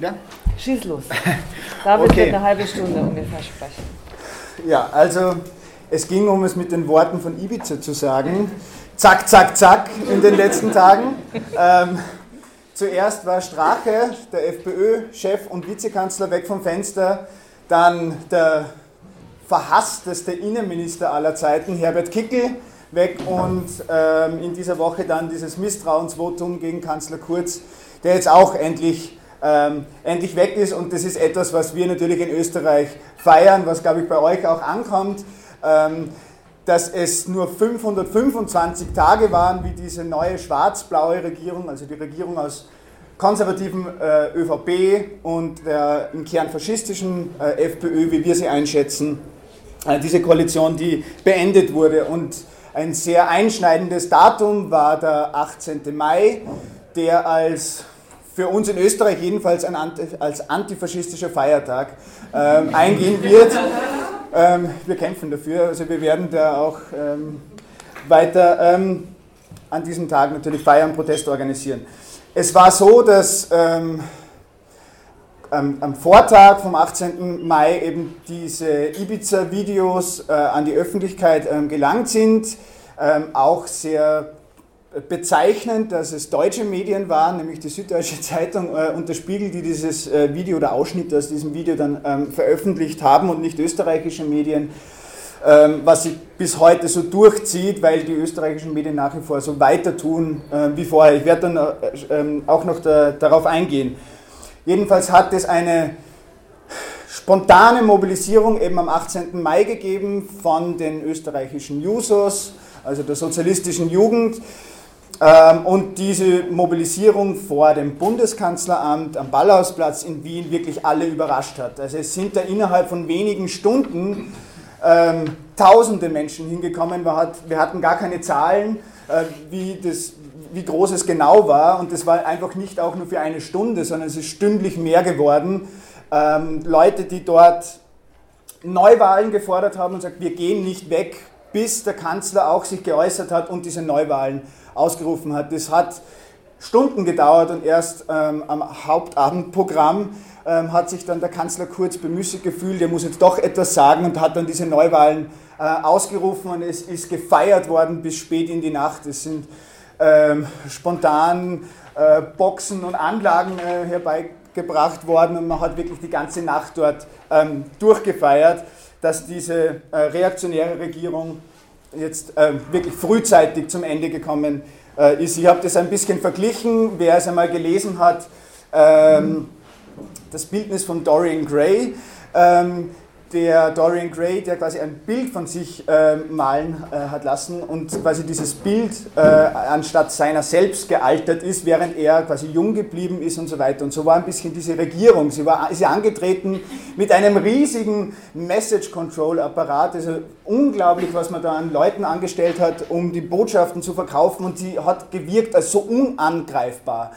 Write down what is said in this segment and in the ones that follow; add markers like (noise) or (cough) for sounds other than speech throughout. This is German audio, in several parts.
Ja? Schieß los. (laughs) David Okay. wird eine halbe Stunde ungefähr sprechen. Ja, also es ging, um es mit den Worten von Ibiza zu sagen, zack, zack, zack in den letzten Tagen. Ähm, zuerst war Strache, der FPÖ-Chef und Vizekanzler, weg vom Fenster. Dann der verhassteste Innenminister aller Zeiten, Herbert Kickl, weg und ähm, in dieser Woche dann dieses Misstrauensvotum gegen Kanzler Kurz, der jetzt auch endlich, ähm, endlich weg ist. Und das ist etwas, was wir natürlich in Österreich feiern, was, glaube ich, bei euch auch ankommt. Ähm, dass es nur 525 Tage waren, wie diese neue schwarz-blaue Regierung, also die Regierung aus konservativen äh, ÖVP und der im Kern faschistischen äh, FPÖ, wie wir sie einschätzen, äh, diese Koalition, die beendet wurde. Und ein sehr einschneidendes Datum war der 18. Mai, der als für uns in Österreich jedenfalls ein als antifaschistischer Feiertag ähm, eingehen wird. Ähm, wir kämpfen dafür, also wir werden da auch ähm, weiter ähm, an diesem Tag natürlich Feiern, Protest organisieren. Es war so, dass ähm, am, Vortag vom 18. Mai eben diese Ibiza-Videos äh, an die Öffentlichkeit ähm, gelangt sind. Auch sehr bezeichnend, dass es deutsche Medien waren, nämlich die Süddeutsche Zeitung äh, und der Spiegel, die dieses äh, Video oder Ausschnitte aus diesem Video dann ähm, veröffentlicht haben und nicht österreichische Medien, ähm, was sich bis heute so durchzieht, weil die österreichischen Medien nach wie vor so weiter tun äh, wie vorher. Ich werde dann äh, ähm, auch noch da, darauf eingehen. Jedenfalls hat es eine spontane Mobilisierung eben am 18. Mai gegeben von den österreichischen Jusos, also der sozialistischen Jugend. Ähm, Und diese Mobilisierung vor dem Bundeskanzleramt am Ballhausplatz in Wien wirklich alle überrascht hat. Also es sind da innerhalb von wenigen Stunden ähm, tausende Menschen hingekommen. Wir, hat, wir hatten gar keine Zahlen, äh, wie, das, wie groß es genau war. Und das war einfach nicht auch nur für eine Stunde, sondern es ist stündlich mehr geworden. Ähm, Leute, die dort Neuwahlen gefordert haben und sagt, wir gehen nicht weg, bis der Kanzler auch sich geäußert hat und diese Neuwahlen ausgerufen hat. Das hat Stunden gedauert und erst ähm, am Hauptabendprogramm ähm, hat sich dann der Kanzler Kurz bemüßigt gefühlt, er muss jetzt doch etwas sagen und hat dann diese Neuwahlen äh, ausgerufen und es ist gefeiert worden bis spät in die Nacht. Es sind ähm, spontan äh, Boxen und Anlagen äh, herbeigebracht worden und man hat wirklich die ganze Nacht dort ähm, durchgefeiert, dass diese äh, reaktionäre Regierung jetzt äh, wirklich frühzeitig zum Ende gekommen äh, ist. Ich habe das ein bisschen verglichen, wer es einmal gelesen hat, ähm, das Bildnis von Dorian Gray. Ähm, der Dorian Gray, der quasi ein Bild von sich äh, malen äh, hat lassen und quasi dieses Bild äh, anstatt seiner selbst gealtert ist, während er quasi jung geblieben ist und so weiter. Und so war ein bisschen diese Regierung. Sie war ist angetreten mit einem riesigen Message Control Apparat. Also unglaublich, was man da an Leuten angestellt hat, um die Botschaften zu verkaufen und sie hat gewirkt als so unangreifbar.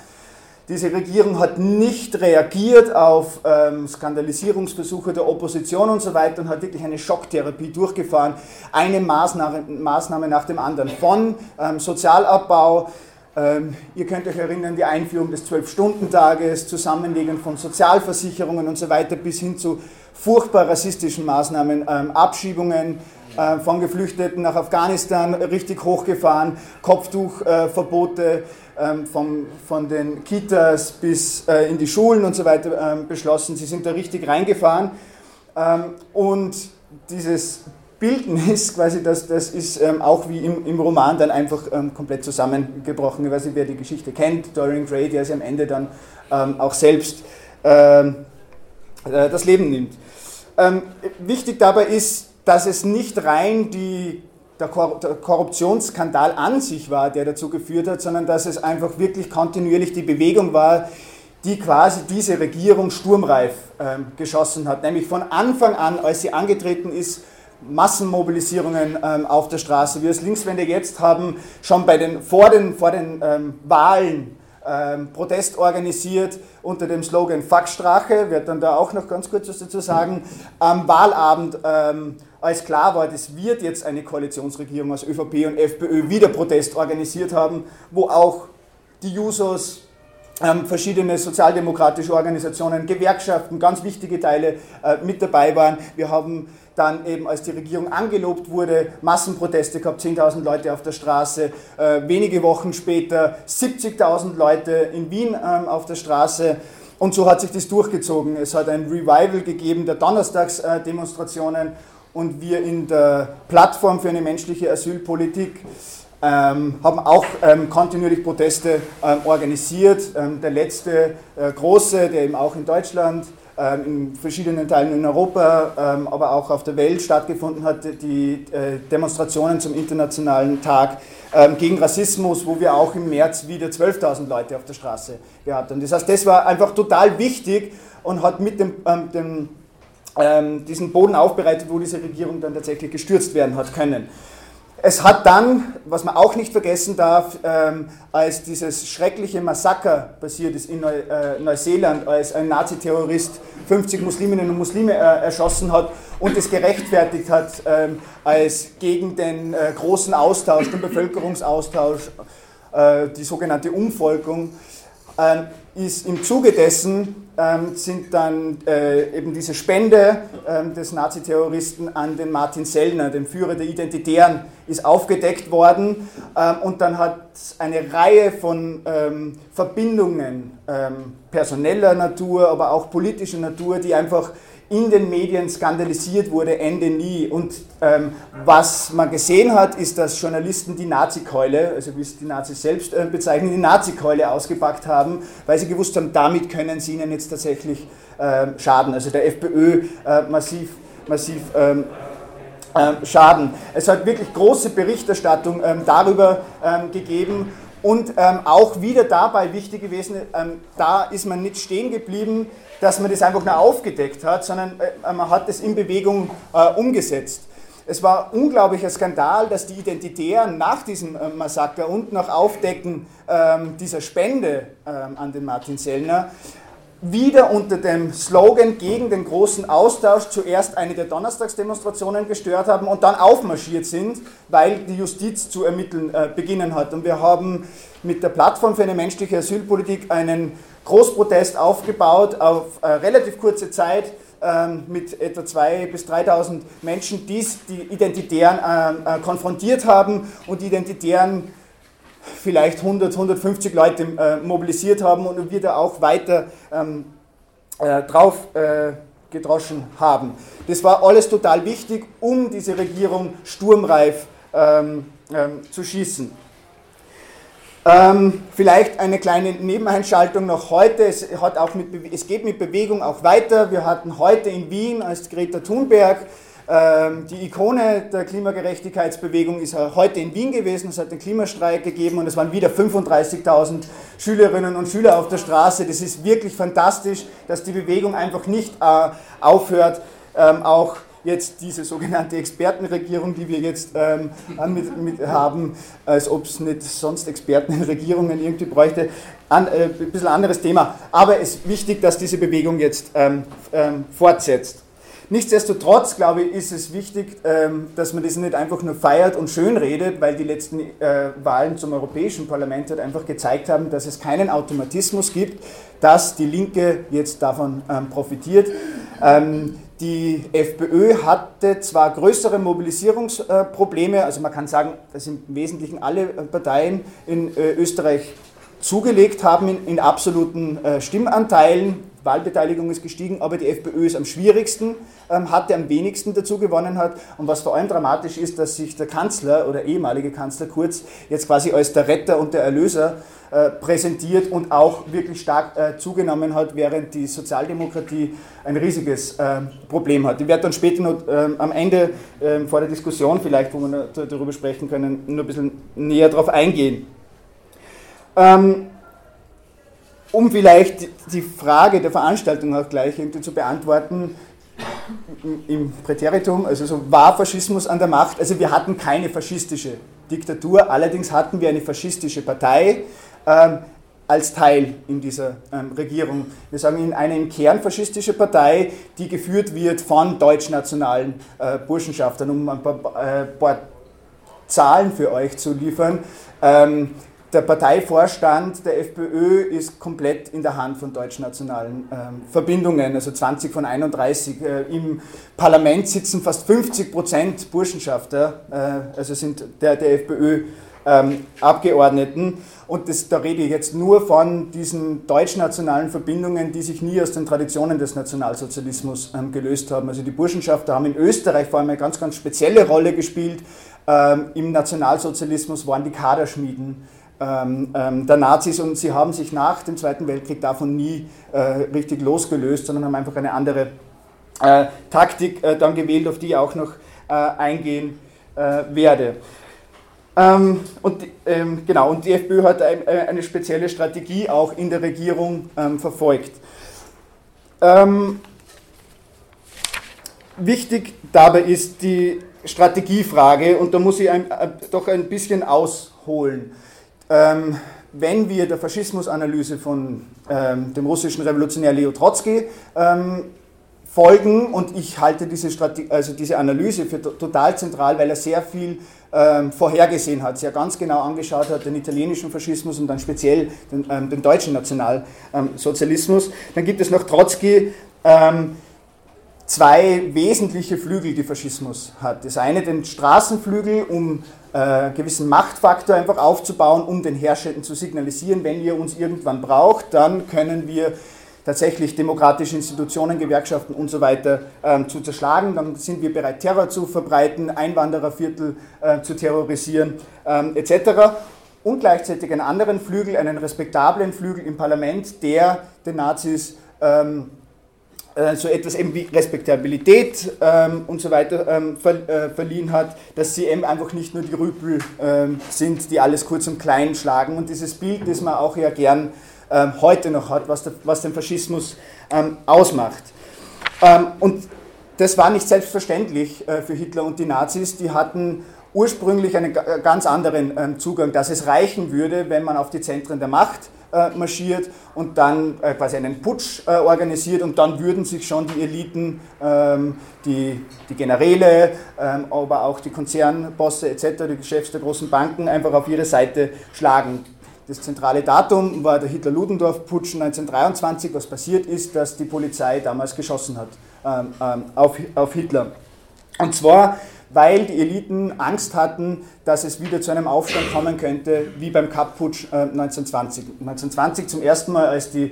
Diese Regierung hat nicht reagiert auf ähm, Skandalisierungsversuche der Opposition und so weiter und hat wirklich eine Schocktherapie durchgefahren. Eine Maßnahme, Maßnahme nach dem anderen. Von ähm, Sozialabbau, ähm, ihr könnt euch erinnern, die Einführung des Zwölf-Stunden-Tages, Zusammenlegen von Sozialversicherungen und so weiter bis hin zu furchtbar rassistischen Maßnahmen, ähm, Abschiebungen äh, von Geflüchteten nach Afghanistan richtig hochgefahren, Kopftuchverbote ähm, vom, von den Kitas bis äh, in die Schulen und so weiter ähm, beschlossen. Sie sind da richtig reingefahren. Ähm, und dieses Bildnis, quasi, das, das ist ähm, auch wie im, im Roman dann einfach ähm, komplett zusammengebrochen. Ich weiß nicht, wer die Geschichte kennt, Dorian Gray, der sich am Ende dann ähm, auch selbst ähm, äh, das Leben nimmt. Wichtig dabei ist, dass es nicht rein die, der, Kor der Korruptionsskandal an sich war, der dazu geführt hat, sondern dass es einfach wirklich kontinuierlich die Bewegung war, die quasi diese Regierung sturmreif ähm, geschossen hat. Nämlich von Anfang an, als sie angetreten ist, Massenmobilisierungen ähm, auf der Straße. Wir als Linkswende jetzt haben schon bei den, vor den, vor den ähm, Wahlen ähm, Protest organisiert unter dem Slogan Fuck Strache, wird dann da auch noch ganz kurz was dazu sagen. Am Wahlabend, ähm, als klar war, das wird jetzt eine Koalitionsregierung aus ÖVP und FPÖ wieder Protest organisiert haben, wo auch die Jusos ähm, verschiedene sozialdemokratische Organisationen, Gewerkschaften, ganz wichtige Teile äh, mit dabei waren. Wir haben dann eben, als die Regierung angelobt wurde, Massenproteste gehabt, 10.000 Leute auf der Straße, äh, wenige Wochen später 70.000 Leute in Wien ähm, auf der Straße. Und so hat sich das durchgezogen. Es hat ein Revival gegeben der Donnerstagsdemonstrationen und wir in der Plattform für eine menschliche Asylpolitik ähm, haben auch ähm, kontinuierlich Proteste ähm, organisiert. Ähm, der letzte äh, große, der eben auch in Deutschland, ähm, in verschiedenen Teilen in Europa, ähm, aber auch auf der Welt stattgefunden hat, die äh, Demonstrationen zum Internationalen Tag gegen Rassismus, wo wir auch im März wieder 12.000 Leute auf der Straße gehabt haben. Das heißt, das war einfach total wichtig und hat mit dem, dem diesen Boden aufbereitet, wo diese Regierung dann tatsächlich gestürzt werden hat können. Es hat dann, was man auch nicht vergessen darf, ähm, als dieses schreckliche Massaker passiert ist in Neu äh, Neuseeland, als ein Naziterrorist 50 Musliminnen und Muslime äh, erschossen hat und es gerechtfertigt hat ähm, als gegen den äh, großen Austausch, den Bevölkerungsaustausch, äh, die sogenannte Umvolkung, ähm, ist im Zuge dessen ähm, sind dann äh, eben diese Spende ähm, des Naziterroristen an den Martin Sellner, den Führer der Identitären, ist aufgedeckt worden. Ähm, und dann hat eine Reihe von ähm, Verbindungen ähm, personeller Natur, aber auch politischer Natur, die einfach in den Medien skandalisiert wurde, Ende nie. Und ähm, was man gesehen hat, ist, dass Journalisten die Nazikeule, also wie es die Nazis selbst äh, bezeichnen, die Nazikeule ausgepackt haben, weil sie gewusst haben, damit können sie ihnen jetzt tatsächlich äh, schaden. Also der FPÖ äh, massiv, massiv ähm, ähm, schaden. Es hat wirklich große Berichterstattung ähm, darüber ähm, gegeben. Und ähm, auch wieder dabei wichtig gewesen, da ist man nicht stehen geblieben, dass man das einfach nur aufgedeckt hat, sondern äh, man hat es in Bewegung äh, umgesetzt. Es war unglaublicher Skandal, dass die Identitären nach diesem äh, Massaker und nach Aufdecken ähm, dieser Spende ähm, an den Martin Sellner wieder unter dem Slogan gegen den großen Austausch zuerst eine der Donnerstagsdemonstrationen gestört haben und dann aufmarschiert sind, weil die Justiz zu ermitteln äh, beginnen hat. Und wir haben mit der Plattform für eine menschliche Asylpolitik einen Großprotest aufgebaut auf äh, relativ kurze Zeit ähm, mit etwa 2.000 bis 3.000 Menschen, die die Identitären äh, äh, konfrontiert haben und die Identitären vielleicht 100, 150 Leute äh, mobilisiert haben und wir da auch weiter ähm, äh, drauf äh, gedroschen haben. Das war alles total wichtig, um diese Regierung sturmreif ähm, ähm, zu schießen. Ähm, vielleicht eine kleine Nebeneinschaltung noch heute. Es, hat auch mit, es geht mit Bewegung auch weiter. Wir hatten heute in Wien als Greta Thunberg ähm, die Ikone der Klimagerechtigkeitsbewegung ist heute in Wien gewesen. Es hat den Klimastreik gegeben und es waren wieder 35.000 Schülerinnen und Schüler auf der Straße. Das ist wirklich fantastisch, dass die Bewegung einfach nicht äh, aufhört, ähm, auch jetzt diese sogenannte Expertenregierung, die wir jetzt ähm, mit, mit haben, als ob es nicht sonst Experten in Regierungen irgendwie bräuchte. An, äh, ein bisschen anderes Thema. Aber es ist wichtig, dass diese Bewegung jetzt ähm, ähm, fortsetzt. Nichtsdestotrotz, glaube ich, ist es wichtig, ähm, dass man das nicht einfach nur feiert und schön redet, weil die letzten äh, Wahlen zum Europäischen Parlament halt einfach gezeigt haben, dass es keinen Automatismus gibt, dass die Linke jetzt davon ähm, profitiert. Die FPÖ hatte zwar größere Mobilisierungsprobleme, also man kann sagen, dass im Wesentlichen alle Parteien in äh, Österreich zugelegt haben in, in absoluten äh, Stimmanteilen. Wahlbeteiligung ist gestiegen, aber die FPÖ ist am schwierigsten, ähm, hatte am wenigsten dazu gewonnen hat. Und was vor allem dramatisch ist, dass sich der Kanzler oder ehemalige Kanzler Kurz jetzt quasi als der Retter und der Erlöser äh, präsentiert und auch wirklich stark äh, zugenommen hat, während die Sozialdemokratie ein riesiges äh, Problem hat. Ich werde dann später noch ähm, am Ende ähm, vor der Diskussion vielleicht, wo wir darüber sprechen können, nur ein bisschen näher darauf eingehen. Ähm, um vielleicht die Frage der Veranstaltung auch gleich irgendwie zu beantworten, im Präteritum, also so war Faschismus an der Macht. Also wir hatten keine faschistische Diktatur, allerdings hatten wir eine faschistische Partei ähm, als Teil in dieser ähm, Regierung. Wir sagen Ihnen eine im Kern faschistische Partei, die geführt wird von deutschnationalen äh, Burschenschaftern, um ein paar, äh, paar Zahlen für euch zu liefern. Ähm, der Parteivorstand der FPÖ ist komplett in der Hand von deutschnationalen ähm, Verbindungen, also 20 von 31. Äh, Im Parlament sitzen fast 50 Prozent Burschenschafter, äh, also sind der, der FPÖ ähm, Abgeordneten. Und das, da rede ich jetzt nur von diesen deutschnationalen Verbindungen, die sich nie aus den Traditionen des Nationalsozialismus ähm, gelöst haben. Also die Burschenschafter haben in Österreich vor allem eine ganz, ganz spezielle Rolle gespielt. Ähm, Im Nationalsozialismus waren die Kaderschmieden der Nazis und sie haben sich nach dem Zweiten Weltkrieg davon nie äh, richtig losgelöst, sondern haben einfach eine andere äh, Taktik äh, dann gewählt, auf die ich auch noch eingehen werde. Ähm, und, ähm, genau, und die FPÖ hat ein, äh, eine spezielle Strategie auch in der Regierung ähm, verfolgt. Ähm, wichtig dabei ist die Strategiefrage, und da muss ich ein, äh, doch ein bisschen ausholen. Ähm, wenn wir der Faschismusanalyse von ähm, dem russischen Revolutionär Leo Trotzki folgen, und ich halte diese, also diese Analyse für total zentral, weil er sehr viel ähm, vorhergesehen hat, sehr ganz genau angeschaut hat, den italienischen Faschismus und dann speziell den, ähm, den deutschen Nationalsozialismus. Dann gibt es noch Trotzki, ähm, zwei wesentliche Flügel, die Faschismus hat. Das eine den Straßenflügel, um äh, gewissen Machtfaktor einfach aufzubauen, um den Herrschenden zu signalisieren, wenn ihr uns irgendwann braucht, dann können wir tatsächlich demokratische Institutionen, Gewerkschaften und so weiter ähm, zu zerschlagen. Dann sind wir bereit, Terror zu verbreiten, Einwandererviertel äh, zu terrorisieren ähm, etc. Und gleichzeitig einen anderen Flügel, einen respektablen Flügel im Parlament, der den Nazis ähm, äh, so etwas eben wie Respektabilität ähm, und so weiter ähm, ver, äh, verliehen hat, dass sie eben einfach nicht nur die Rüpel ähm, sind, die alles kurz und klein schlagen. Und dieses Bild, das man auch ja gern ähm, heute noch hat, was, der, was den Faschismus ähm, ausmacht. Ähm, und das war nicht selbstverständlich äh, für Hitler und die Nazis. Die hatten ursprünglich einen ganz anderen Zugang, dass es reichen würde, wenn man auf die Zentren der Macht äh, marschiert und dann äh, quasi einen Putsch äh, organisiert und dann würden sich schon die Eliten, ähm, die, die Generäle, ähm, aber auch die Konzernbosse etc., die Chefs der großen Banken einfach auf ihre Seite schlagen. Das zentrale Datum war der Hitler-Ludendorff-Putsch 1923. Was passiert ist, dass die Polizei damals geschossen hat ähm, auf, auf Hitler. Und zwar, weil die Eliten Angst hatten, dass es wieder zu einem Aufstand kommen könnte, wie beim Kapp-Putsch äh, 1920. 1920 zum ersten Mal, als die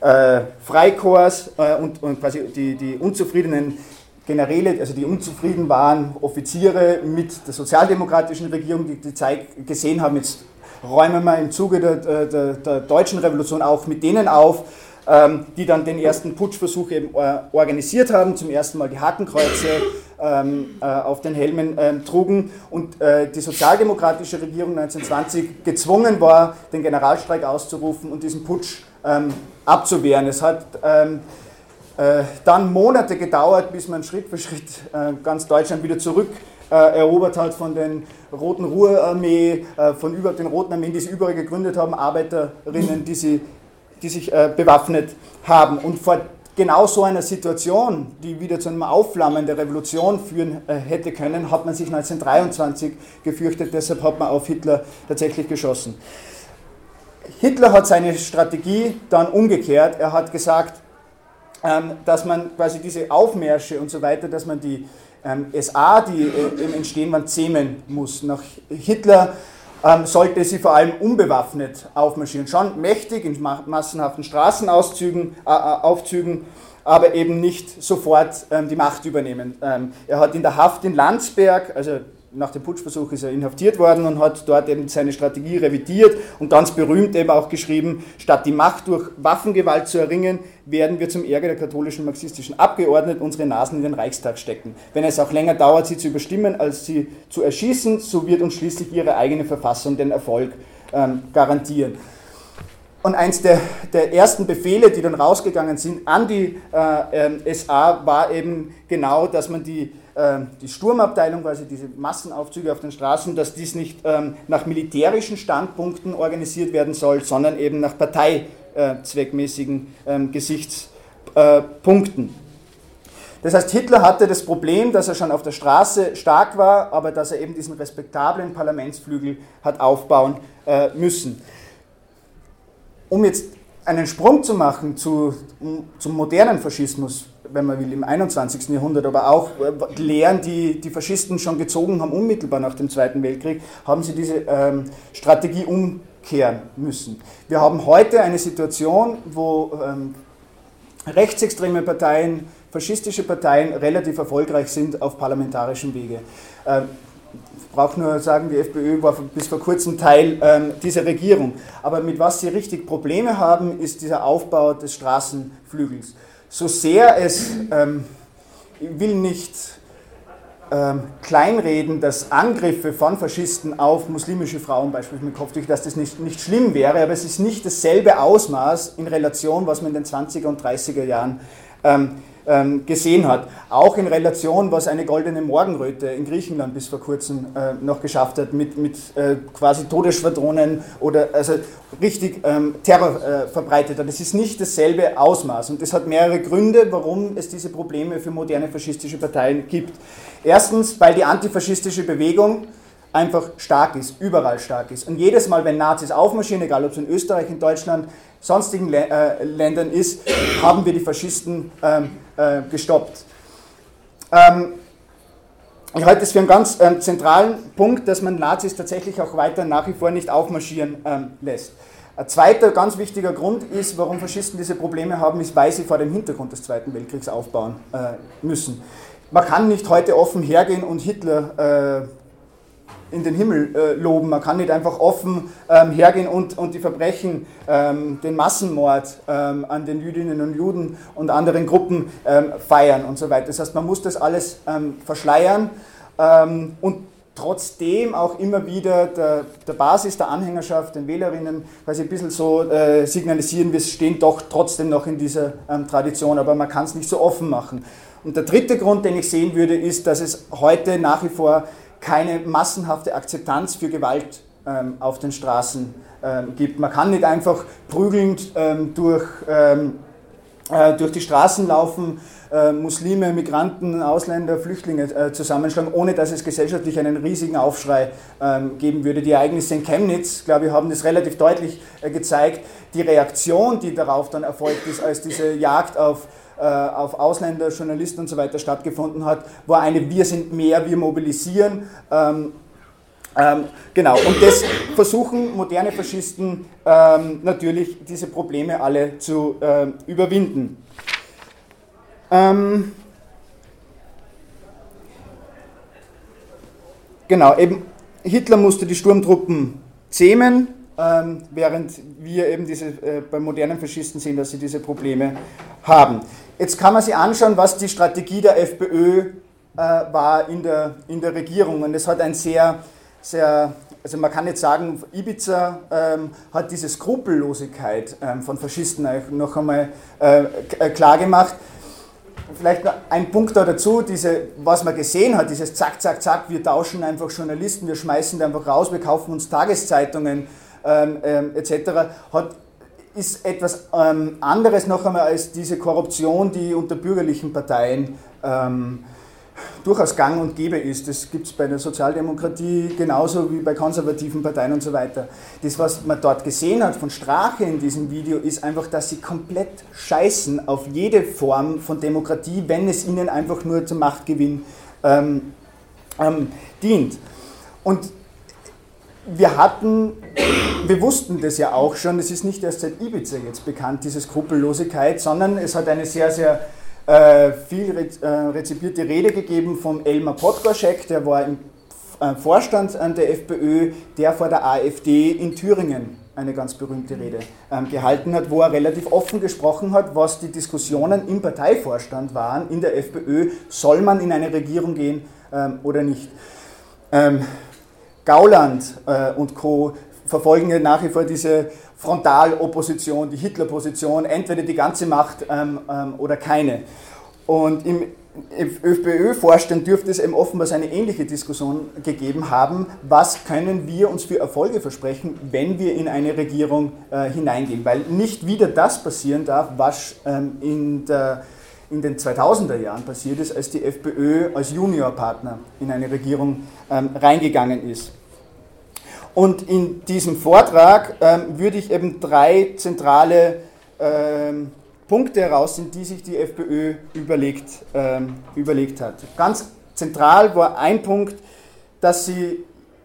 äh, Freikorps äh, und, und, quasi die, die unzufriedenen Generäle, also die unzufrieden waren, Offiziere mit der sozialdemokratischen Regierung, die, die Zeit gesehen haben, jetzt räumen wir im Zuge der, der, der deutschen Revolution auch mit denen auf, ähm, die dann den ersten Putschversuch eben äh, organisiert haben, zum ersten Mal die Hakenkreuze ähm, äh, auf den Helmen ähm, trugen und äh, die sozialdemokratische Regierung 1920 gezwungen war, den Generalstreik auszurufen und diesen Putsch abzuwehren. Es hat dann Monate gedauert, bis man Schritt für Schritt ganz Deutschland wieder zurück äh, erobert hat von den Roten Ruhrarmee, äh, von über, den Roten Armeen, die sie überall gegründet haben, Arbeiterinnen, die, sie, die sich äh, bewaffnet haben. Und vor genau so einer Situation, die wieder zu einem Aufflammen der Revolution führen äh, hätte können, hat man sich 1923 gefürchtet, deshalb hat man auf Hitler tatsächlich geschossen. Hitler hat seine Strategie dann umgekehrt. Er hat gesagt, ähm, dass man quasi diese Aufmärsche und so weiter, dass man die ähm, SA, die äh, im Entstehen waren, zähmen muss. Nach Hitler sollte sie vor allem unbewaffnet aufmarschieren. Schon mächtig in massenhaften Straßenaufzügen, äh, Aufzügen, aber eben nicht sofort ähm, die Macht übernehmen. Ähm, er hat in der Haft in Landsberg, also nach dem Putschversuch ist er inhaftiert worden und hat dort eben seine Strategie revidiert und ganz berühmt eben auch geschrieben, statt die Macht durch Waffengewalt zu erringen, werden wir zum Ärger der katholischen marxistischen Abgeordneten unsere Nasen in den Reichstag stecken. Wenn es auch länger dauert, sie zu überstimmen, als sie zu erschießen, so wird uns schließlich ihre eigene Verfassung den Erfolg ähm, garantieren. Und eins der, der, ersten Befehle, die dann rausgegangen sind an die äh, äh, SA, war eben genau, dass man die die Sturmabteilung, quasi diese Massenaufzüge auf den Straßen, dass dies nicht ähm, nach militärischen Standpunkten organisiert werden soll, sondern eben nach parteizweckmäßigen ähm, Gesichtspunkten. Das heißt, Hitler hatte das Problem, dass er schon auf der Straße stark war, aber dass er eben diesen respektablen Parlamentsflügel hat aufbauen äh, müssen. Um jetzt einen Sprung zu machen zu, zum modernen Faschismus, wenn man will, im 21. Jahrhundert, aber auch äh, Lehren, die die Faschisten schon gezogen haben, unmittelbar nach dem Zweiten Weltkrieg, haben sie diese ähm, Strategie umkehren müssen. Wir haben heute eine Situation, wo ähm, rechtsextreme Parteien, faschistische Parteien relativ erfolgreich sind auf parlamentarischem Wege. Ähm, ich brauche nur sagen, die FPÖ war bis vor kurzem Teil ähm, dieser Regierung. Aber mit was sie richtig Probleme haben, ist dieser Aufbau des Straßenflügels. So sehr es, ähm, ich will nicht ähm, kleinreden, dass Angriffe von Faschisten auf muslimische Frauen beispielsweise mit Kopftüchern, dass das nicht, nicht schlimm wäre, aber es ist nicht dasselbe Ausmaß in Relation, was man in den 20er und 30er Jahren ähm, gesehen hat. Auch in Relation, was eine goldene Morgenröte in Griechenland bis vor kurzem äh, noch geschafft hat, mit, mit äh, quasi Todesschwadronen oder also richtig ähm, Terror äh, verbreitet hat. Das ist nicht dasselbe Ausmaß und das hat mehrere Gründe, warum es diese Probleme für moderne faschistische Parteien gibt. Erstens, weil die antifaschistische Bewegung einfach stark ist, überall stark ist. Und jedes Mal, wenn Nazis aufmarschieren, egal ob es in Österreich, in Deutschland, sonstigen äh, Ländern ist, haben wir die Faschisten ähm, äh, gestoppt. Ähm, ich halte es für einen ganz ähm, zentralen Punkt, dass man Nazis tatsächlich auch weiter nach wie vor nicht aufmarschieren ähm, lässt. Ein zweiter ganz wichtiger Grund ist, warum Faschisten diese Probleme haben, ist, weil sie vor dem Hintergrund des Zweiten Weltkriegs aufbauen äh, müssen. Man kann nicht heute offen hergehen und Hitler äh, in den Himmel äh, loben. Man kann nicht einfach offen ähm, hergehen und, und die Verbrechen, ähm, den Massenmord ähm, an den Jüdinnen und Juden und anderen Gruppen ähm, feiern und so weiter. Das heißt, man muss das alles ähm, verschleiern ähm, und trotzdem auch immer wieder der, der, Basis der Anhängerschaft, den Wählerinnen, quasi ein bisschen so äh, signalisieren, wir stehen doch trotzdem noch in dieser Tradition, aber man kann es nicht so offen machen. Und der dritte Grund, den ich sehen würde, ist, dass es heute nach wie vor keine massenhafte Akzeptanz für Gewalt ähm, auf den Straßen ähm, gibt. Man kann nicht einfach prügelnd ähm, durch, ähm, äh, durch die Straßen laufen, äh, Muslime, Migranten, Ausländer, Flüchtlinge äh, zusammenschlagen, ohne dass es gesellschaftlich einen riesigen Aufschrei ähm, geben würde. Die Ereignisse in Chemnitz, glaube ich, haben das relativ deutlich äh, gezeigt. Die Reaktion, die darauf dann erfolgt ist, als diese Jagd auf auf Ausländer, Journalisten und so weiter stattgefunden hat, war eine Wir sind mehr, wir mobilisieren. Ähm, ähm, genau, und das versuchen moderne Faschisten ähm, natürlich, diese Probleme alle zu ähm, überwinden. Ähm, genau, eben Hitler musste die Sturmtruppen zähmen, ähm, während wir eben diese, äh, bei modernen Faschisten sehen, dass sie diese Probleme haben. Jetzt kann man sich anschauen, was die Strategie der FPÖ äh, war in der, in der Regierung. Und es hat ein sehr, sehr, also man kann jetzt sagen, Ibiza ähm, hat diese Skrupellosigkeit ähm, von Faschisten noch einmal äh, klar gemacht. Vielleicht ein Punkt da dazu, diese, was man gesehen hat, dieses Zack, Zack, Zack, wir tauschen einfach Journalisten, wir schmeißen die einfach raus, wir kaufen uns Tageszeitungen ähm, ähm, etc., hat ist etwas ähm, anderes noch einmal als diese Korruption, die unter bürgerlichen Parteien ähm, durchaus gang und gäbe ist. Das gibt es bei der Sozialdemokratie genauso wie bei konservativen Parteien und so weiter. Das, was man dort gesehen hat von Strache in diesem Video, ist einfach, dass sie komplett scheißen auf jede Form von Demokratie, wenn es ihnen einfach nur zum Machtgewinn ähm, ähm dient. Und wir hatten, wir wussten das ja auch schon, es ist nicht erst seit Ibiza jetzt bekannt, diese Skrupellosigkeit, sondern es hat eine sehr, sehr äh, viel re äh, rezipierte Rede gegeben von Elmar Podgorschek, der war im äh, Vorstand der FPÖ, der vor der AfD in Thüringen eine ganz berühmte Rede ähm, gehalten hat, wo er relativ offen gesprochen hat, was die Diskussionen im Parteivorstand waren in der FPÖ, soll man in eine Regierung gehen ähm, oder nicht. Ähm, Gauland äh, und Co. verfolgen ja nach wie vor diese Frontalopposition, die Hitlerposition, entweder die ganze Macht ähm, ähm, oder keine. Und im ÖFPÖ-Vorstand dürfte es eben offenbar eine ähnliche Diskussion gegeben haben. Was können wir uns für Erfolge versprechen, wenn wir in eine Regierung äh, hineingehen? Weil nicht wieder das passieren darf, was ähm, in der in den 2000er Jahren passiert ist, als die FPÖ als Juniorpartner in eine Regierung ähm, reingegangen ist. Und in diesem Vortrag ähm, würde ich eben drei zentrale ähm, Punkte herausziehen, die sich die FPÖ überlegt, ähm, überlegt hat. Ganz zentral war ein Punkt, dass sie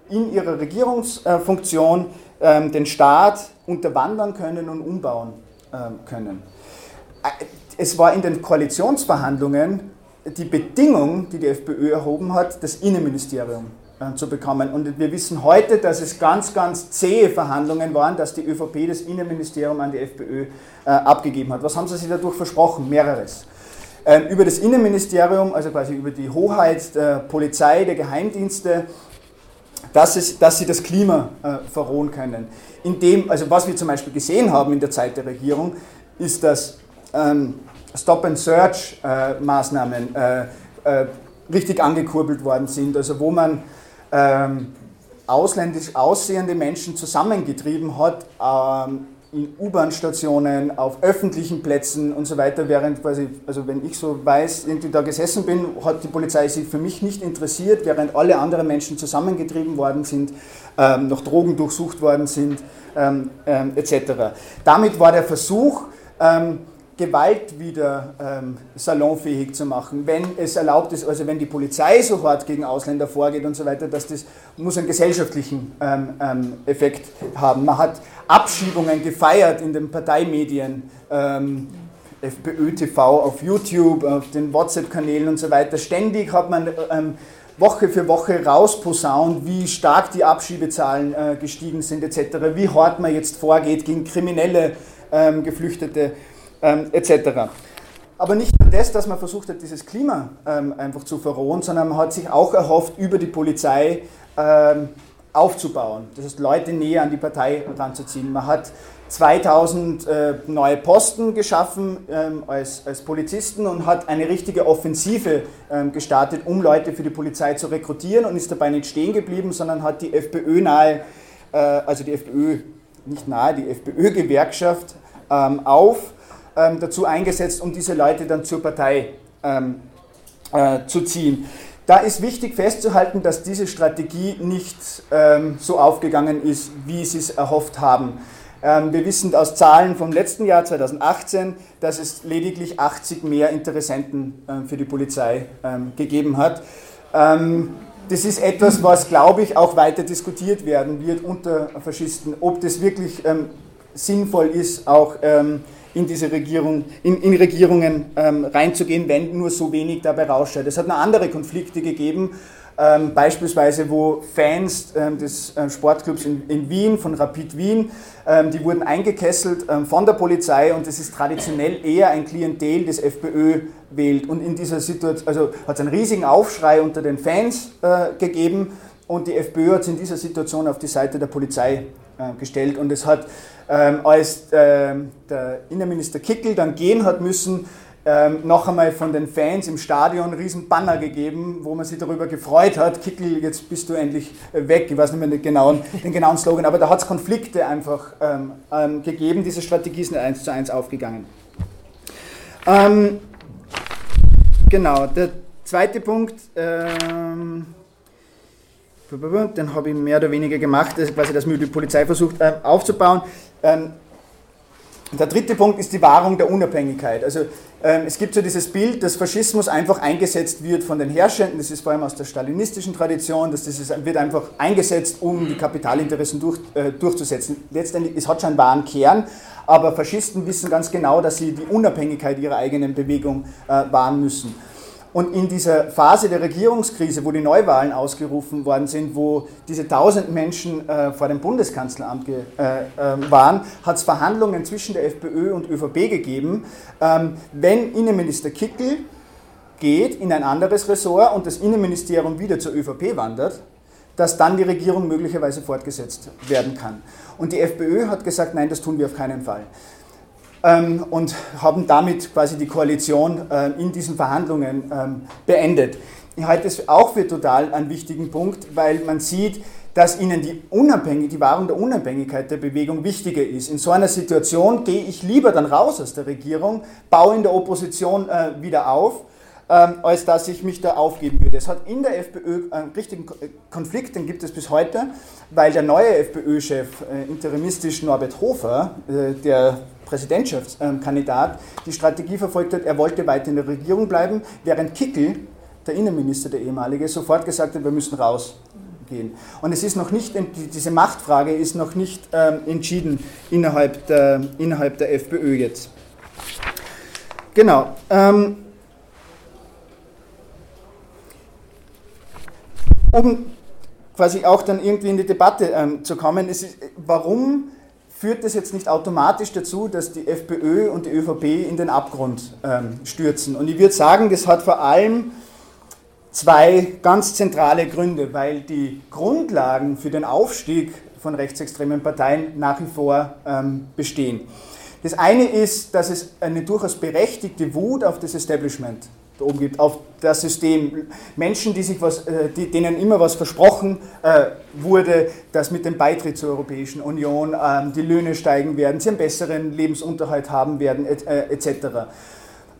in ihrer Regierungsfunktion ähm, den Staat unterwandern können und umbauen ähm, können. Äh, es war in den Koalitionsverhandlungen die Bedingung, die die FPÖ erhoben hat, das Innenministerium äh, zu bekommen. Und wir wissen heute, dass es ganz, ganz zähe Verhandlungen waren, dass die ÖVP das Innenministerium an die FPÖ äh, abgegeben hat. Was haben sie sich dadurch versprochen? Mehreres. Ähm, über das Innenministerium, also quasi über die Hoheit der Polizei, der Geheimdienste, dass, es, dass sie das Klima äh, verrohen können. Indem, also was wir zum Beispiel gesehen haben in der Zeit der Regierung, ist, dass ähm, Stop-and-Search-Maßnahmen äh, äh, richtig angekurbelt worden sind, also wo man ähm, ausländisch aussehende Menschen zusammengetrieben hat, ähm, in U-Bahn-Stationen, auf öffentlichen Plätzen und so weiter, während quasi, also wenn ich so weiß, irgendwie da gesessen bin, hat die Polizei sich für mich nicht interessiert, während alle anderen Menschen zusammengetrieben worden sind, ähm, noch Drogen durchsucht worden sind, ähm, ähm, etc. Damit war der Versuch, ähm, Gewalt wieder ähm, salonfähig zu machen, wenn es erlaubt ist, also wenn die Polizei so hart gegen Ausländer vorgeht und so weiter, dass das muss einen gesellschaftlichen ähm, ähm, Effekt haben. Man hat Abschiebungen gefeiert in den Parteimedien, ähm, FPÖ TV auf YouTube, auf den WhatsApp-Kanälen und so weiter. Ständig hat man ähm, Woche für Woche rausposaunt, wie stark die Abschiebezahlen äh, gestiegen sind etc., wie hart man jetzt vorgeht gegen kriminelle ähm, Geflüchtete ähm, etc. Aber nicht nur das, dass man versucht hat, dieses Klima ähm, einfach zu verrohen, sondern man hat sich auch erhofft, über die Polizei ähm, aufzubauen. Das heißt, Leute näher an die Partei ranzuziehen. Man hat 2000 äh, neue Posten geschaffen ähm, als, als Polizisten und hat eine richtige Offensive ähm, gestartet, um Leute für die Polizei zu rekrutieren und ist dabei nicht stehen geblieben, sondern hat die FPÖ nahe, äh, also die FPÖ, nicht nahe, die FPÖ-Gewerkschaft ähm, auf ähm, dazu eingesetzt, um diese Leute dann zur Partei ähm, äh, zu ziehen. Da ist wichtig festzuhalten, dass diese Strategie nicht ähm, so aufgegangen ist, wie sie es erhofft haben. Ähm, wir wissen aus Zahlen vom letzten Jahr 2018, dass es lediglich 80 mehr Interessenten äh, für die Polizei ähm, gegeben hat. Ähm, das ist etwas, was, glaube ich, auch weiter diskutiert werden wird unter Faschisten, ob das wirklich sinnvoll ist, auch in diese Regierung, in, in Regierungen ähm, reinzugehen, wenn nur so wenig dabei rausschaut. Es hat noch andere Konflikte gegeben, ähm, beispielsweise wo Fans ähm, des äh, Sportclubs in, in, Wien, von Rapid Wien, ähm, die wurden eingekesselt ähm, von der Polizei und das ist traditionell eher ein Klientel, das FPÖ wählt. Und in dieser Situation, also hat es einen riesigen Aufschrei unter den Fans äh, gegeben und die FPÖ hat es in dieser Situation auf die Seite der Polizei äh, gestellt und es hat ähm, als ähm, der Innenminister Kickel dann gehen hat müssen, ähm, noch einmal von den Fans im Stadion einen riesen Banner gegeben, wo man sich darüber gefreut hat, Kickel, jetzt bist du endlich weg, ich weiß nicht mehr den genauen, den genauen Slogan, aber da hat es Konflikte einfach ähm, ähm, gegeben, diese Strategie ist nicht eins zu eins aufgegangen. Ähm, genau, der zweite Punkt, ähm, den habe ich mehr oder weniger gemacht, ist quasi das die Polizei versucht äh, aufzubauen. Ähm, der dritte Punkt ist die Wahrung der Unabhängigkeit. Also ähm, es gibt so dieses Bild, dass Faschismus einfach eingesetzt wird von den Herrschenden, das ist vor allem aus der stalinistischen Tradition, dass das ist, wird einfach eingesetzt, um die Kapitalinteressen durch, äh, durchzusetzen. Letztendlich, es hat schon einen wahren Kern, aber Faschisten wissen ganz genau, dass sie die Unabhängigkeit ihrer eigenen Bewegung äh, wahren müssen. Und in dieser Phase der Regierungskrise, wo die Neuwahlen ausgerufen worden sind, wo diese tausend Menschen äh, vor dem Bundeskanzleramt ge, äh, äh, waren, hat es Verhandlungen zwischen der FPÖ und ÖVP gegeben. Ähm, wenn Innenminister Kickel geht in ein anderes Ressort und das Innenministerium wieder zur ÖVP wandert, dass dann die Regierung möglicherweise fortgesetzt werden kann. Und die FPÖ hat gesagt, nein, das tun wir auf keinen Fall und haben damit quasi die Koalition äh, in diesen Verhandlungen ähm, beendet. Ich halte es auch für total einen wichtigen Punkt, weil man sieht, dass ihnen die, Unabhängig, die Wahrung der Unabhängigkeit der Bewegung wichtiger ist. In so einer Situation gehe ich lieber dann raus aus der Regierung, baue in der Opposition äh, wieder auf, ähm, als dass ich mich da aufgeben würde. Es hat in der FPÖ einen richtigen Konflikt, den gibt es bis heute, weil der neue FPÖ-Chef, äh, interimistisch Norbert Hofer, äh, der Präsidentschaftskandidat, die Strategie verfolgt hat, er wollte weiter in der Regierung bleiben, während Kickel, der Innenminister, der ehemalige, sofort gesagt hat, wir müssen raus gehen. Und es ist noch nicht, diese Machtfrage ist noch nicht ähm, entschieden innerhalb der, innerhalb der FPÖ jetzt. Genau. Ähm, um quasi auch dann irgendwie in die Debatte ähm, zu kommen, ist, warum führt das jetzt nicht automatisch dazu, dass die FPÖ und die ÖVP in den Abgrund ähm, stürzen? Und ich würde sagen, das hat vor allem zwei ganz zentrale Gründe, weil die Grundlagen für den Aufstieg von rechtsextremen Parteien nach wie vor ähm, bestehen. Das eine ist, dass es eine durchaus berechtigte Wut auf das Establishment da oben gibt, auf das System. Menschen, die sich was, äh, die, denen immer was versprochen äh, wurde, dass mit dem Beitritt zur Europäischen Union äh, die Löhne steigen werden, sie einen besseren Lebensunterhalt haben werden, etc. Et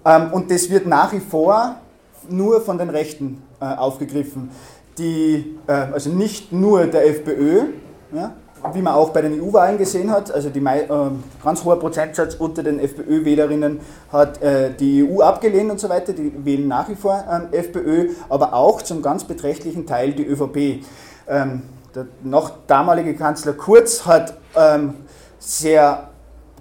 ähm, und das wird nach wie vor nur von den Rechten äh, aufgegriffen, die, äh, also nicht nur der FPÖ, ja, wie man auch bei den EU-Wahlen gesehen hat, also die äh, ganz hoher Prozentsatz unter den FPÖ-Wählerinnen hat äh, die EU abgelehnt und so weiter, die wählen nach wie vor ähm, FPÖ, aber auch zum ganz beträchtlichen Teil die ÖVP. Ähm, der noch damalige Kanzler Kurz hat ähm, sehr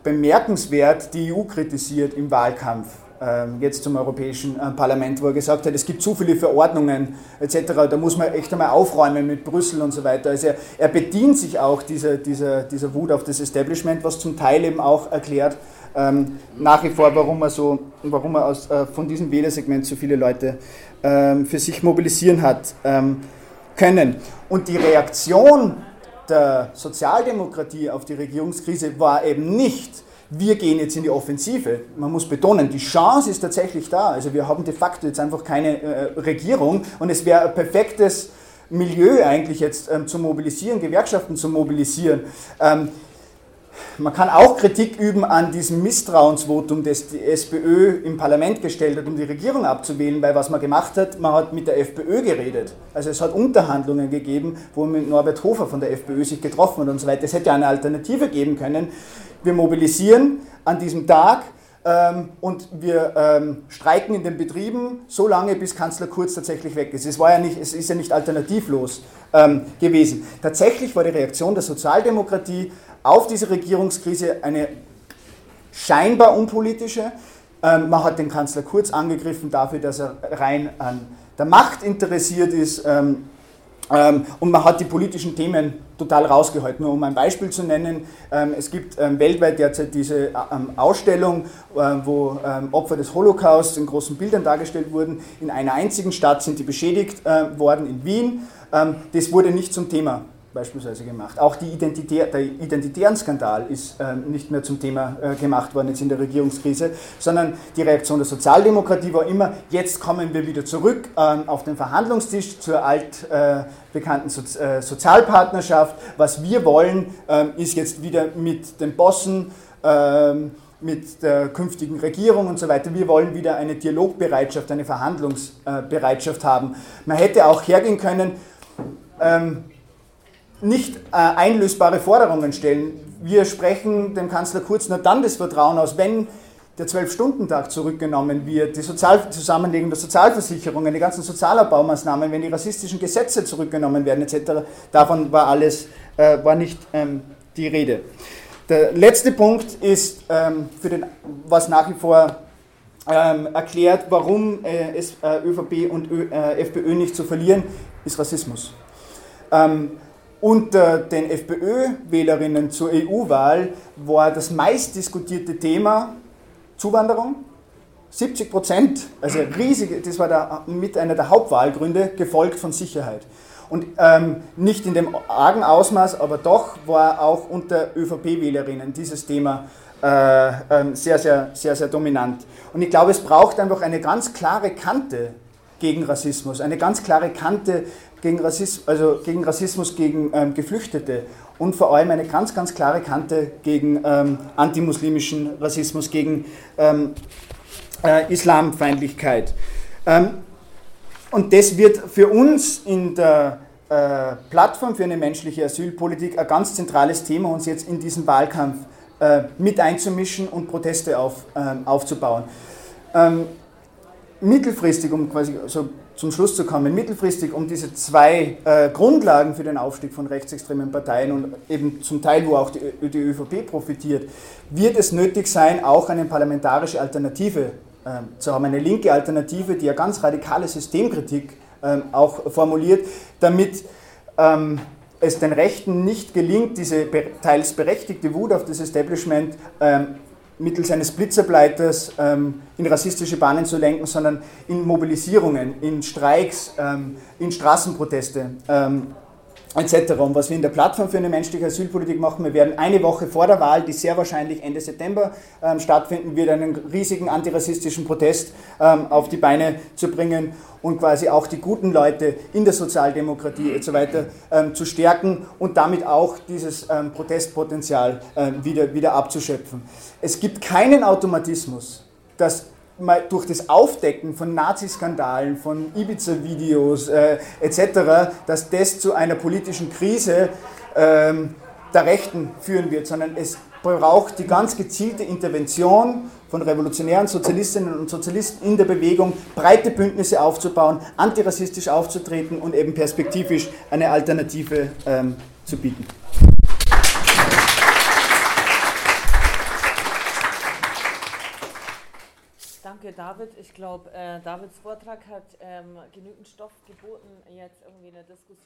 bemerkenswert die EU kritisiert im Wahlkampf. Ähm, jetzt zum Europäischen äh, Parlament, wo er gesagt hat, es gibt zu viele Verordnungen etc., da muss man echt einmal aufräumen mit Brüssel und so weiter. Also er, er bedient sich auch dieser, dieser, dieser Wut auf das Establishment, was zum Teil eben auch erklärt, ähm, nach wie vor, warum er, so, warum er aus, äh, von diesem Wählersegment so viele Leute ähm, für sich mobilisieren hat ähm, können. Und die Reaktion der Sozialdemokratie auf die Regierungskrise war eben nicht, wir gehen jetzt in die Offensive. Man muss betonen, die Chance ist tatsächlich da. Also wir haben de facto jetzt einfach keine äh, Regierung und es wäre ein perfektes Milieu eigentlich jetzt ähm, zu mobilisieren, Gewerkschaften zu mobilisieren. Ähm, man kann auch Kritik üben an diesem Misstrauensvotum, das die SPÖ im Parlament gestellt hat, um die Regierung abzuwählen, weil was man gemacht hat, man hat mit der FPÖ geredet. Also es hat Unterhandlungen gegeben, wo man mit Norbert Hofer von der FPÖ sich getroffen hat und so weiter. Es hätte ja eine Alternative geben können. Wir mobilisieren an diesem Tag ähm, und wir ähm, streiken in den Betrieben so lange, bis Kanzler Kurz tatsächlich weg ist. Es, war ja nicht, es ist ja nicht alternativlos ähm, gewesen. Tatsächlich war die Reaktion der Sozialdemokratie auf diese Regierungskrise eine scheinbar unpolitische. Ähm, man hat den Kanzler Kurz angegriffen dafür, dass er rein an der Macht interessiert ist. Ähm, und man hat die politischen Themen total rausgehalten. Nur um ein Beispiel zu nennen, ähm, es gibt ähm, weltweit derzeit diese Ausstellung, wo Opfer des Holocaust in großen Bildern dargestellt wurden. In einer einzigen Stadt sind die beschädigt äh, worden, in Wien. Das wurde nicht zum Thema beispielsweise gemacht. Auch Identitär, der identitären Skandal ist äh, nicht mehr zum Thema äh, gemacht worden jetzt in der Regierungskrise, sondern die Reaktion der Sozialdemokratie war immer, jetzt kommen wir wieder zurück äh, auf den Verhandlungstisch zur altbekannten so äh, Sozialpartnerschaft. Was wir wollen, ähm, ist jetzt wieder mit den Bossen, ähm, mit der künftigen Regierung und so weiter. Wir wollen wieder eine Dialogbereitschaft, eine Verhandlungsbereitschaft haben. Man hätte auch hergehen können, ähm, nicht äh, einlösbare Forderungen stellen. Wir sprechen dem Kanzler Kurz nur dann das Vertrauen aus, wenn der Zwölf-Stunden-Tag zurückgenommen wird, die Sozial Zusammenlegung der Sozialversicherungen, die ganzen Sozialabbaumaßnahmen, wenn die rassistischen Gesetze zurückgenommen werden etc. Davon war alles, äh, war nicht ähm, die Rede. Der letzte Punkt ist, ähm, für den, was nach wie vor ähm, erklärt, warum äh, es äh, ÖVP und Ö, äh, FPÖ nicht zu verlieren, ist Rassismus. Ähm, unter den FPÖ-Wählerinnen zur EU-Wahl war das meistdiskutierte Thema Zuwanderung. 70 Prozent, also riesige, das war der, mit einer der Hauptwahlgründe, gefolgt von Sicherheit. Und ähm, nicht in dem argen Ausmaß, aber doch war auch unter ÖVP-Wählerinnen dieses Thema äh, äh, sehr, sehr, sehr, sehr dominant. Und ich glaube, es braucht einfach eine ganz klare Kante gegen Rassismus, eine ganz klare Kante gegen Rassismus, also gegen, Rassismus gegen ähm, Geflüchtete und vor allem eine ganz, ganz klare Kante gegen ähm, antimuslimischen Rassismus, gegen ähm, äh, Islamfeindlichkeit. Ähm, und das wird für uns in der äh, Plattform für eine menschliche Asylpolitik ein ganz zentrales Thema, uns jetzt in diesen Wahlkampf äh, mit einzumischen und Proteste auf, ähm, aufzubauen. Ähm, mittelfristig, um quasi so zum Schluss zu kommen, mittelfristig, um diese zwei äh, Grundlagen für den Aufstieg von rechtsextremen Parteien und eben zum Teil, wo auch die, die ÖVP profitiert, wird es nötig sein, auch eine parlamentarische Alternative äh, zu haben, eine linke Alternative, die ja ganz radikale Systemkritik äh, auch formuliert, damit ähm, es den Rechten nicht gelingt, diese teils berechtigte Wut auf das Establishment ähm, mittels eines Blitzerbleiters ähm, in rassistische Bahnen zu lenken, sondern in Mobilisierungen, in Streiks, ähm, in Straßenproteste ähm, etc. Und was wir in der Plattform für eine menschliche Asylpolitik machen, wir werden eine Woche vor der Wahl, die sehr wahrscheinlich Ende September ähm, stattfinden wird, einen riesigen antirassistischen Protest ähm, auf die Beine zu bringen und quasi auch die guten Leute in der Sozialdemokratie und so weiter ähm, zu stärken und damit auch dieses ähm, Protestpotenzial ähm, wieder, wieder abzuschöpfen. Es gibt keinen Automatismus, dass durch das Aufdecken von Nazi-Skandalen, von Ibiza-Videos äh, etc., dass das zu einer politischen Krise ähm, der Rechten führen wird, sondern es braucht die ganz gezielte Intervention von revolutionären Sozialistinnen und Sozialisten in der Bewegung, breite Bündnisse aufzubauen, antirassistisch aufzutreten und eben perspektivisch eine Alternative ähm, zu bieten. David. Ich glaube, äh, Davids Vortrag hat ähm, genügend Stoff geboten, jetzt irgendwie eine Diskussion.